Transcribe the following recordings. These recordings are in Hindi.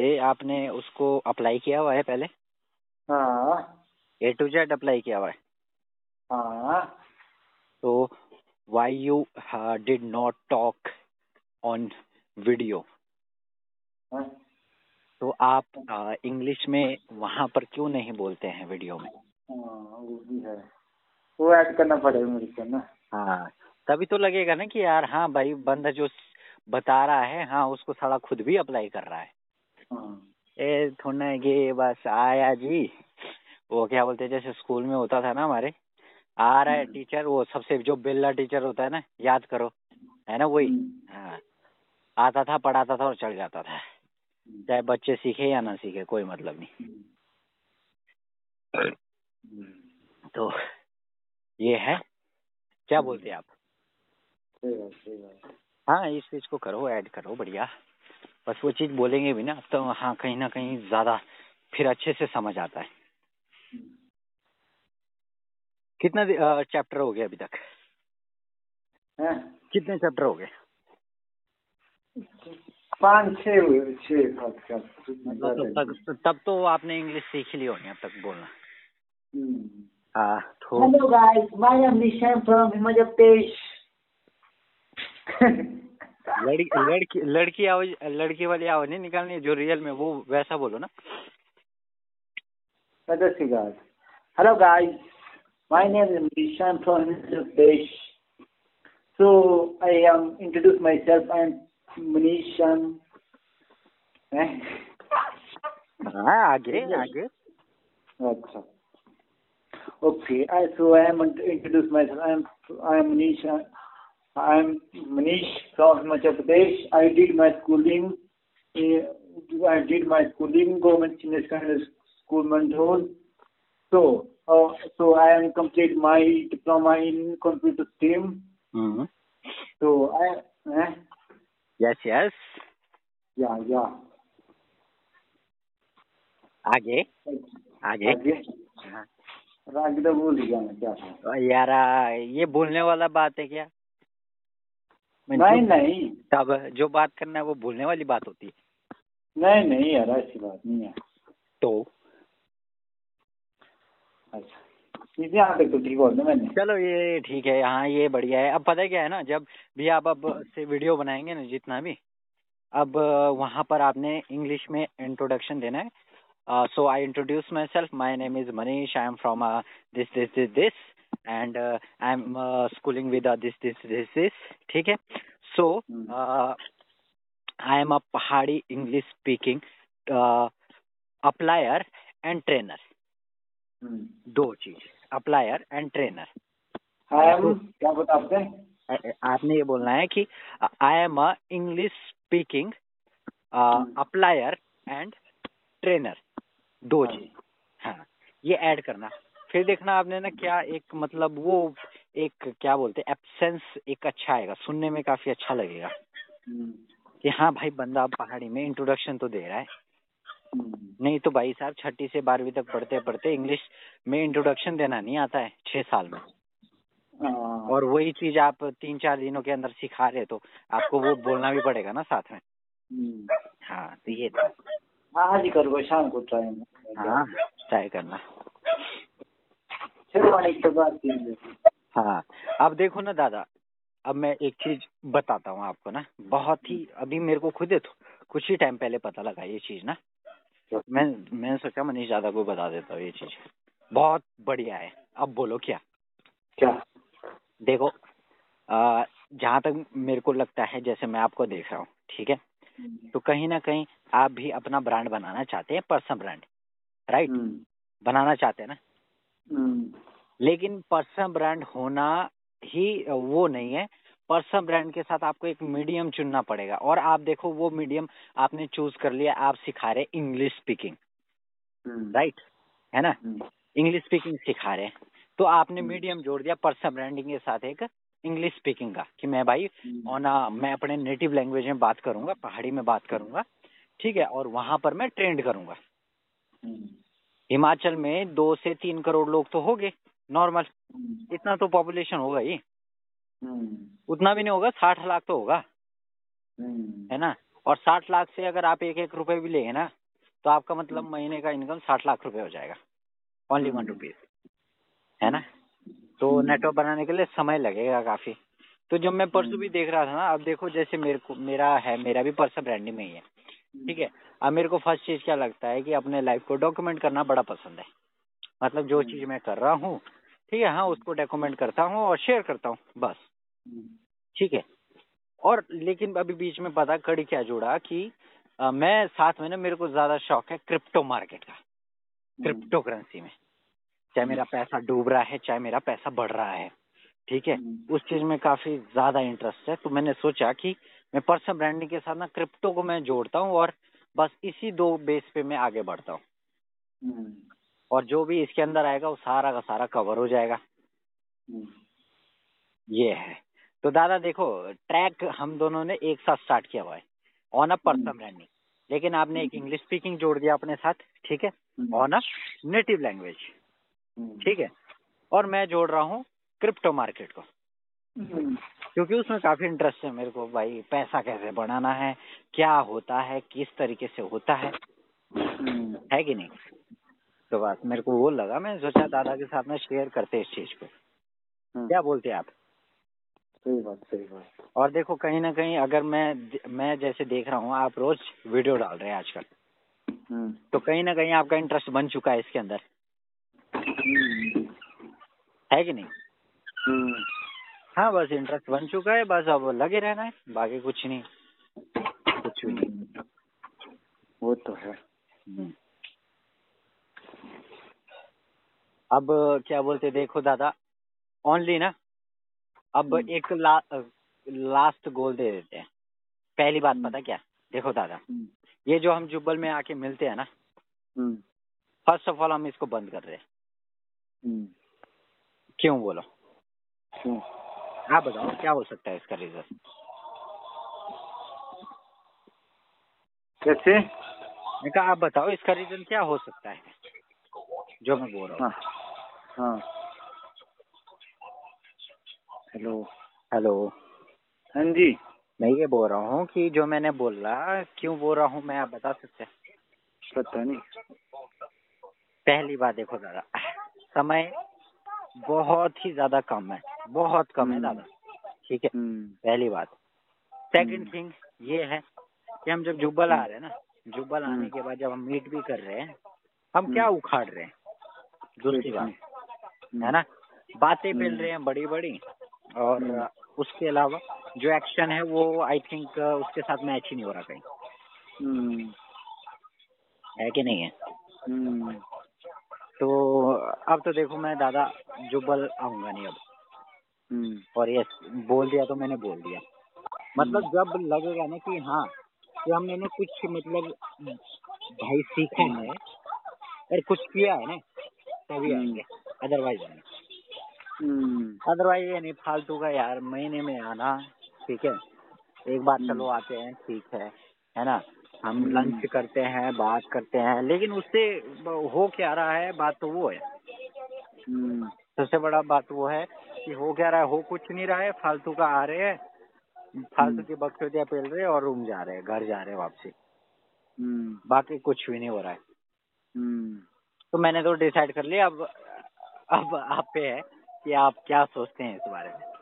ये आपने उसको अप्लाई किया हुआ है पहले? हाँ। ए टू जेड अप्लाई किया हुआ है? हाँ। तो why you did not talk on video. तो आप इंग्लिश में वहाँ पर क्यों नहीं बोलते हैं वीडियो में? हाँ, वो भी है। वो ऐड करना पड़ेगा मेरे को ना। हाँ। तभी तो लगेगा ना कि यार हाँ भाई बंदा जो बता रहा है हाँ उसको साला खुद भी अप्लाई कर रहा हाँ। ए थोड़ा ये बस आया जी। वो क्या बोलते जैसे स्कूल में होता था ना हमारे आ रहा है हम्म। टीचर वो सबसे जो बेल्ला टीचर होता है ना याद करो है ना वही? हम्म। हाँ। आता था पढ़ाता था और चढ़ जाता था। चाहे बच्चे सीखे या ना सीखे कोई मतलब नहीं। हम्म। तो ये है। क्या बोलते हैं आप? हाँ इस चीज़ को करो ऐड करो बढ़िया। बस वो चीज़ बोलेंगे भी ना तो हाँ कहीं ना कहीं ज़्यादा फिर अच्छे से समझ आता है कितना चैप्टर हो गया अभी तक हैं? कितने चैप्टर हो गए पाँच छः हुए छः मतलब तब तक तब तो आपने इंग्लिश सीख ली होनी अब तक बोलना हम्म। हाँ तो my name is Nishan from Himachal Pradesh. लड़की लड़की लड़की आवाज़ लड़की वाली आवाज़ नहीं निकालनी जो रियल में वो वैसा बोलो ना. Hello guys, my name is Nishan from Himachal Pradesh. So I am introduce myself. I am Manishan. Eh? हाँ आगे आगे अच्छा. Okay, I, so I am int- introduce myself. I am I am Manish. I am Manish from Himachal Pradesh. I did my schooling. In, I did my schooling government senior secondary school Mandhol. So, uh, so I am complete my diploma in computer STEM. Hmm So I, eh? Yes yes yeah, yeah. आगे आगे आगे हाँ। आगे तो मैं क्या तो यार ये बोलने वाला बात है क्या नहीं जो- नहीं। तब जो बात करना है वो भूलने वाली बात होती है। नहीं नहीं यार ऐसी बात नहीं है। तो? अच्छा। यहाँ तक तो ठीक बोल मैंने। चलो ये ठीक है हाँ ये बढ़िया है। अब पता है क्या है ना जब भी आप अब से वीडियो बनाएँगे ना जितना भी अब वहाँ पर आपने इंग्लिश में इंट्रोडक्शन देना है। So I introduce myself my name is Manish I am from this this this this and I am schooling with this this this this ठीक है? So I am a Pahadi English speaking applier and trainer. दो चीज़ applier and trainer I am क्या बताते हैं? आपने ये बोलना है कि I am a English speaking applier and trainer दो हाँ। चीज़। हाँ ये ऐड करना। फिर देखना आपने ना क्या एक मतलब वो एक क्या बोलते हैं एब्सेंस एक अच्छा आएगा सुनने में काफ़ी अच्छा लगेगा हम्म। कि हाँ भाई बंदा पहाड़ी में इंट्रोडक्शन तो दे रहा है हम्म। नहीं तो भाई साहब छठी से बारहवीं तक पढ़ते पढ़ते इंग्लिश में इंट्रोडक्शन देना नहीं आता है छह साल में हाँ। और वही चीज़ आप तीन चार दिनों के अंदर सिखा रहे तो आपको वो बोलना भी पड़ेगा ना साथ में हम्म। हाँ तो ये था ही करो शाम को ट्राई हाँ ट्राई करना चलो एक तो बात कीजिए हाँ। अब देखो ना दादा अब मैं एक चीज़ बताता हूँ आपको ना। बहुत ही अभी मेरे को खुद तो कुछ ही टाइम पहले पता लगा ये चीज़ ना। मैं मैंने सोचा मनीष दादा को बता देता हूँ ये चीज़। बहुत बढ़िया है। अब बोलो क्या? क्या? देखो जहाँ तक मेरे को लगता है जैसे मैं आपको देख रहा हूँ ठीक है? तो कहीं ना कहीं आप भी अपना ब्रांड बनाना चाहते हैं पर्सनल ब्रांड राइट? हम्म। बनाना चाहते हैं ना? हम्म। लेकिन पर्सनल ब्रांड होना ही वो नहीं है पर्सनल ब्रांड के साथ आपको एक मीडियम चुनना पड़ेगा और आप देखो वो मीडियम आपने चूज़ कर लिया आप सिखा रहे इंग्लिश स्पीकिंग हम्म। राइट है ना हम्म। इंग्लिश स्पीकिंग सिखा रहे हैं तो आपने हम्म। मीडियम जोड़ दिया पर्सनल ब्रांडिंग के साथ एक इंग्लिश स्पीकिंग का कि मैं भाई हम्म। ऑन मैं अपने नेटिव लैंग्वेज में बात करूँगा पहाड़ी में बात करूँगा ठीक है और वहाँ पर मैं ट्रेंड करूँगा हम्म। हिमाचल में दो से तीन करोड़ लोग तो हो गए नॉर्मल हम्म। इतना तो पॉपुलेशन होगा ही। हम्म। उतना भी नहीं होगा साठ लाख तो होगा। हम्म। है ना? और साठ लाख से अगर आप एक एक रुपए भी लेंगे ना तो आपका मतलब महीने का इनकम साठ लाख रुपए हो जाएगा। ओनली वन रुपीज़ है ना? तो नेटवर्क बनाने के लिए समय लगेगा काफ़ी। तो जब मैं परसों भी देख रहा था ना अब देखो जैसे मेरे को मेरा है मेरा भी पर्सन ब्रांडिंग में ही है। ठीक है? अब मेरे को फ़र्स्ट चीज़ क्या लगता है कि अपने लाइफ को डॉक्यूमेंट करना बड़ा पसंद है। मतलब जो चीज़ मैं कर रहा हूँ ठीक है हाँ उसको डॉक्यूमेंट करता हूँ और शेयर करता हूँ बस। ठीक है? और लेकिन अभी बीच में पता कड़ी क्या जुड़ा कि आ, मैं साथ में ना मेरे को ज़्यादा शौक है क्रिप्टो मार्केट का। क्रिप्टो करेंसी में। चाहे मेरा पैसा डूब रहा है चाहे मेरा पैसा बढ़ रहा है ठीक है? उस चीज़ में काफ़ी ज़्यादा इंटरेस्ट है। तो मैंने सोचा कि मैं पर्सनल ब्रांडिंग के साथ ना क्रिप्टो को मैं जोड़ता हूँ और बस इसी दो बेस पे मैं आगे बढ़ता हूँ। हम्म। और जो भी इसके अंदर आएगा वो सारा का सारा कवर हो जाएगा। हम्म। ये है। तो दादा देखो ट्रैक हम दोनों ने एक साथ स्टार्ट किया हुआ है। ऑन अ पर्सनल ब्रांडिंग लेकिन आपने एक इंग्लिश स्पीकिंग जोड़ दिया अपने साथ ठीक है? ऑन अ नेटिव लैंग्वेज ठीक है? और मैं जोड़ रहा हूँ क्रिप्टो मार्केट को। क्योंकि उसमें काफ़ी इंटरेस्ट है मेरे को भाई पैसा कैसे बढ़ाना है क्या होता है किस तरीके से होता है। है कि नहीं? तो बस मेरे को वो लगा मैंने सोचा दादा के साथ में शेयर करते इस चीज़ को। क्या बोलते हैं आप? सही बात सही बात। और देखो कहीं ना कहीं अगर मैं मैं जैसे देख रहा हूँ आप रोज वीडियो डाल रहे हैं आजकल। हम्म। तो कहीं ना कहीं आपका इंटरेस्ट बन चुका है इसके अंदर। है कि नहीं? हम्म। हाँ बस इंटरेस्ट बन चुका है बस अब लगे रहना है बाकी कुछ नहीं। कुछ भी नहीं वो तो है। हम्म। अब क्या बोलते देखो दादा ओनली ना अब हम्म। एक ला, लास्ट गोल दे देते हैं। पहली बात हम्म। पता क्या देखो दादा ये जो हम जुब्बल में आके मिलते हैं ना फ़र्स्ट ऑफ़ ऑल हम इसको बंद कर रहे हैं। क्यों बोलो? क्यों? आप बताओ क्या हो सकता है इसका रीजन कैसे? मैं कहा आप बताओ इसका रीजन क्या हो सकता है? जो मैं बोल रहा हूँ। हाँ हाँ। हेलो। हेलो। हाँ जी। मैं ये बोल रहा हूँ कि जो मैंने बोला क्यों बोल रहा हूँ मैं आप बता सकते हैं? पता नहीं। पहली बात देखो दादा समय बहुत ही ज़्यादा कम है बहुत कम है हम्म। दादा ठीक है हम्म, पहली बात सेकंड हम्म। थिंग ये है कि हम जब जुब्बल आ रहे हैं ना जुब्बल आने हम्म। के बाद जब हम मीट भी कर रहे हैं हम हम्म। क्या उखाड़ रहे हैं दूसरी बात है ना बातें हम्म। रहे हैं बड़ी बड़ी और हम्म। उसके अलावा जो एक्शन है वो आई थिंक उसके साथ मैच ही नहीं हो रहा कहीं हम्म, है कि नहीं है हम्म, तो अब तो देखो मैं दादा जुब्बल आऊँगा नहीं अब। हम्म, और ये बोल दिया तो मैंने बोल दिया। मतलब जब लगेगा ना कि हाँ कि हमने ना कुछ मतलब भाई सीखा है और कुछ किया है ना तभी हम्म। आएँगे। अदरवाइज़ नहीं। हम्म, अदरवाइज़ ये नहीं फालतू का यार महीने में आना ठीक है? एक बार हम्म। चलो आते हैं ठीक है है ना? हम हम्म। लंच करते हैं बात करते हैं लेकिन उससे हो क्या रहा है बात तो वो है। हम्म, सबसे बड़ा बात वो है कि हो क्या रहा है हो कुछ नहीं रहा है फालतू का आ रहे हैं फालतू की बकचोदियाँ पेल रहे और रूम जा रहे हैं घर जा रहे हैं वापसी। हम्म, बाकी कुछ भी नहीं हो रहा है। हम्म। तो मैंने तो डिसाइड कर लिया अब अब आप पे है कि आप क्या सोचते हैं इस बारे में।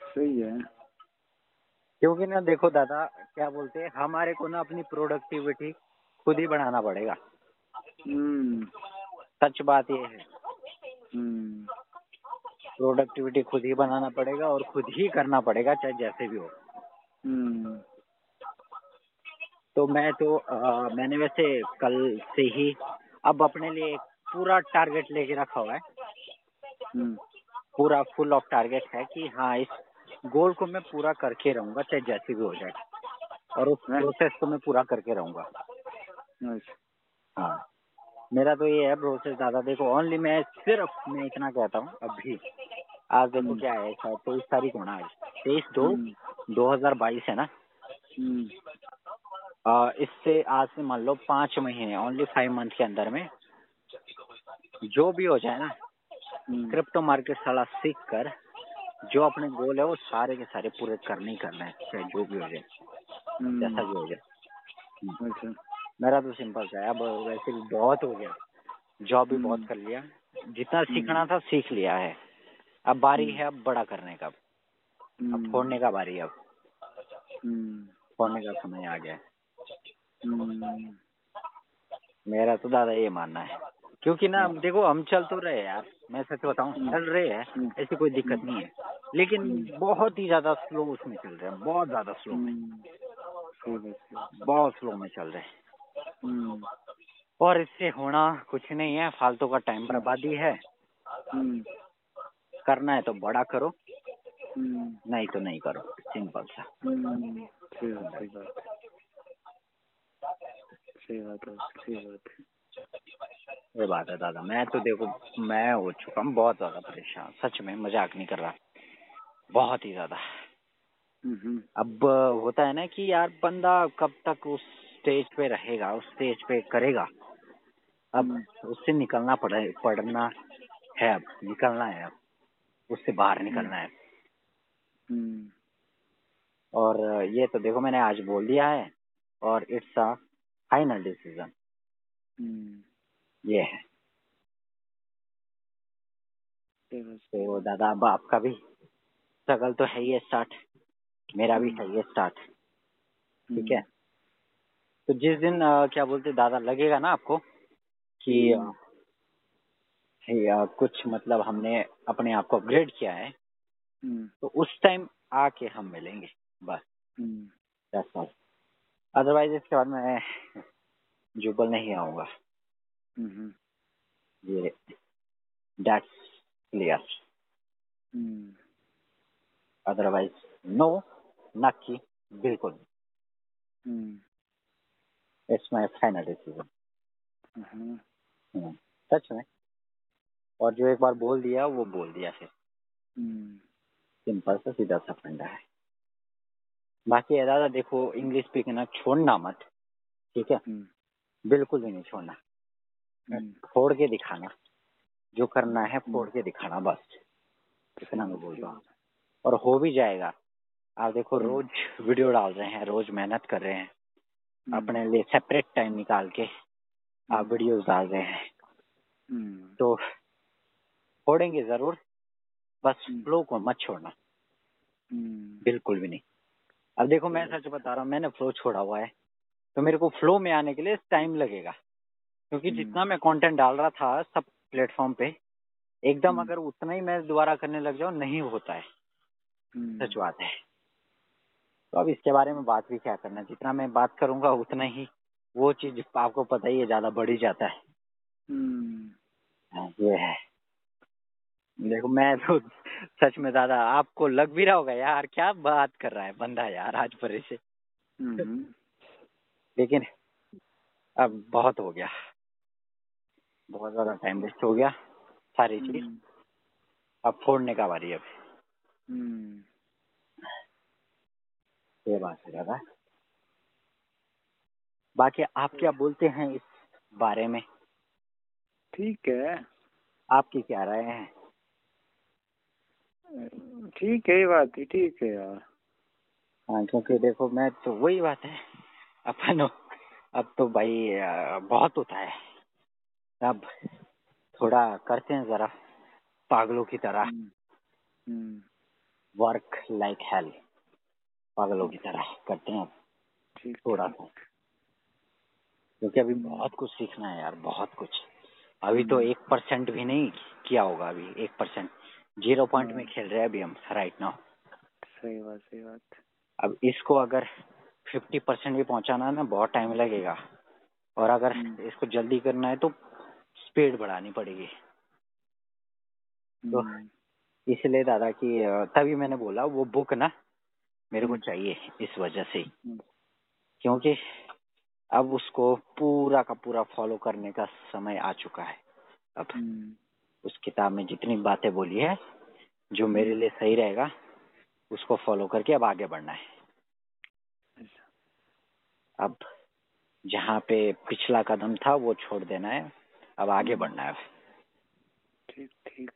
सही है। क्योंकि ना देखो दादा क्या बोलते हैं हमारे को ना अपनी प्रोडक्टिविटी खुद ही बढ़ाना पड़ेगा। हम्म, सच बात ये है। हम्म, प्रोडक्टिविटी खुद ही बनाना पड़ेगा और खुद ही करना पड़ेगा चाहे जैसे भी हो। हम्म, तो मैं तो आ, मैंने वैसे कल से ही अब अपने लिए पूरा टारगेट लेके रखा हुआ है। हम्म, पूरा फुल ऑफ़ टारगेट है कि हाँ इस गोल को मैं पूरा करके रहूँगा चाहे जैसे भी हो जाए। और उस प्रोसेस को मैं पूरा करके रहूँगा। अच्छा, हाँ। मेरा तो ये है प्रोसेस दादा देखो ओनली मैं सिर्फ़ मैं इतना कहता हूँ अभी। आज देखो हम्म। क्या है शायद तेईस तारीख होना आज। तेईस दो हम्म, दो हज़ार बाईस है ना? हम्म, आ, इससे आज से मान लो पाँच महीने ओनली फाइव मंथ के अंदर में। जो भी हो जाए ना क्रिप्टो मार्केट साला सीख कर जो अपने गोल है वो सारे के सारे पूरे करने ही करना है चाहे जो भी हो जाए। हम्म, जैसा भी हो गया अच्छा। मेरा तो सिंपल सा है अब वैसे भी बहुत हो गया। जॉब भी बहुत हम्म। कर लिया। जितना हम्म। सीखना था सीख लिया है। अब बारी हम्म। है अब बड़ा करने का। अब हम्म, फोड़ने का बारी अब। हम्म, फोड़ने का समय आ गया। हम्म, मेरा तो दादा ये मानना है। क्योंकि ना देखो हम चल तो रहे हैं यार। मैं सच बताऊँ चल रहे हैं। हम्म। ऐसी कोई दिक्कत नहीं है। लेकिन बहुत ही ज़्यादा स्लो उसमें चल रहे हैं बहुत ज़्यादा स्लो में। हम्म, बहुत स्लो में चल रहे हैं। हम्म, और इससे होना कुछ नहीं है फालतू का टाइम बर्बादी है। हम्म, करना है तो बड़ा करो हम्म, नहीं तो नहीं करो सिंपल सा। हम्म, ये बात है दादा मैं तो देखो मैं हो चुका हूँ बहुत ज़्यादा परेशान सच में मज़ाक नहीं कर रहा। बहुत ही ज़्यादा। हम्म, अब होता है ना कि यार बंदा कब तक उस स्टेज पे रहेगा उस स्टेज पे करेगा। अब उससे निकलना पड़े पड़ना है अब निकलना है अब। उससे बाहर निकलना है। हम्म, और ये तो देखो मैंने आज बोल दिया है और it's a final decision hmm, ये है। तो दादा अब आपका भी स्ट्रगल तो है ही स्टार्ट मेरा भी है ये स्टार्ट ठीक है? तो जिस दिन अ, क्या बोलते दादा लगेगा ना आपको कि अ, हे, अ, कुछ मतलब हमने अपने आप को अपग्रेड किया है हम्म, तो उस टाइम आके हम मिलेंगे बस। हम्म, दैट्स ऑल अदरवाइज़ इसके बाद मैं जुबल नहीं आऊँगा। हम्म, ये that's clear hmm, otherwise no नक्की बिल्कुल hmm, it's my final decision सच में और जो एक बार बोल दिया वो बोल दिया फिर सिंपल सा सीधा सा फंडा है बाकी दादा देखो इंग्लिश स्पीकिंग छोड़ना मत ठीक है बिल्कुल भी नहीं छोड़ना फोड़ के दिखाना जो करना है फोड़ के दिखाना बस इतना मैं बोल रहा हूँ और हो भी जाएगा। आप देखो हम्म। रोज वीडियो डाल रहे हैं रोज मेहनत कर रहे हैं। हम्म, अपने लिए सेपरेट टाइम निकाल के आप वीडियोस डाल रहे हैं। हम्म, तो छोड़ेंगे ज़रूर बस हम्म। फ्लो को मत छोड़ना। हम्म, बिल्कुल भी नहीं। अब देखो मैं सच बता रहा हूँ मैंने फ्लो छोड़ा हुआ है। तो मेरे को फ्लो में आने के लिए टाइम लगेगा। क्योंकि हम्म। जितना मैं कंटेंट डाल रहा था सब प्लेटफॉर्म पे एकदम हम्म। अगर उतना ही मैं दोबारा करने लग जाऊँ नहीं होता है। हम्म, सच बात है। तो अब इसके बारे में बात भी क्या करना जितना मैं बात करूँगा उतना ही वो चीज़ आपको पता ही है ज़्यादा बढ़ जाता है। हम्म, हाँ, ये है। देखो मैं तो सच में दादा आपको लग भी रहा होगा यार क्या बात कर रहा है बंदा यार आज परे से हम्म, लेकिन अब बहुत हो गया। बहुत ज़्यादा टाइम वेस्ट हो गया सारी चीज़। हम्म, अब फोड़ने का बारी है अब हम्म, ये बात है दादा। बाकी आप क्या बोलते हैं इस बारे में? ठीक है। आपकी क्या राय है? ठीक है ये बात ही ठीक है यार। हाँ क्योंकि देखो मैं तो वही बात है। अपन अब तो भाई बहुत होता है। अब थोड़ा करते हैं जरा पागलों की तरह। हम्म, हम्म, वर्क लाइक हेल पागलों की तरह करते हैं अब। थोड़ा सा। क्योंकि अभी बहुत कुछ सीखना है यार बहुत कुछ। अभी तो हम्म। एक परसेंट भी नहीं किया होगा अभी एक परसेंट। ज़ीरो पॉइंट में हाँ। खेल रहे हैं अभी हम राइट नाउ। सही बात सही बात। अब इसको अगर फिफ्टी परसेंट भी पहुंचाना है ना बहुत टाइम लगेगा। और अगर हम्म। इसको जल्दी करना है तो स्पीड बढ़ानी पड़ेगी। तो हम्म, इसलिए दादा कि तभी मैंने बोला वो बुक ना मेरे को हम्म। चाहिए इस वजह से। हम्म, क्योंकि अब उसको पूरा का पूरा फॉलो करने का समय आ चुका है। अब हम्म, उस किताब में जितनी बातें बोली है जो मेरे लिए सही रहेगा उसको फॉलो करके अब आगे बढ़ना है। अच्छा। अब जहाँ पे पिछला कदम था वो छोड़ देना है। अब आगे। बढ़ना है। ठीक ठीक।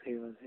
हम्म। ठीक सही बात है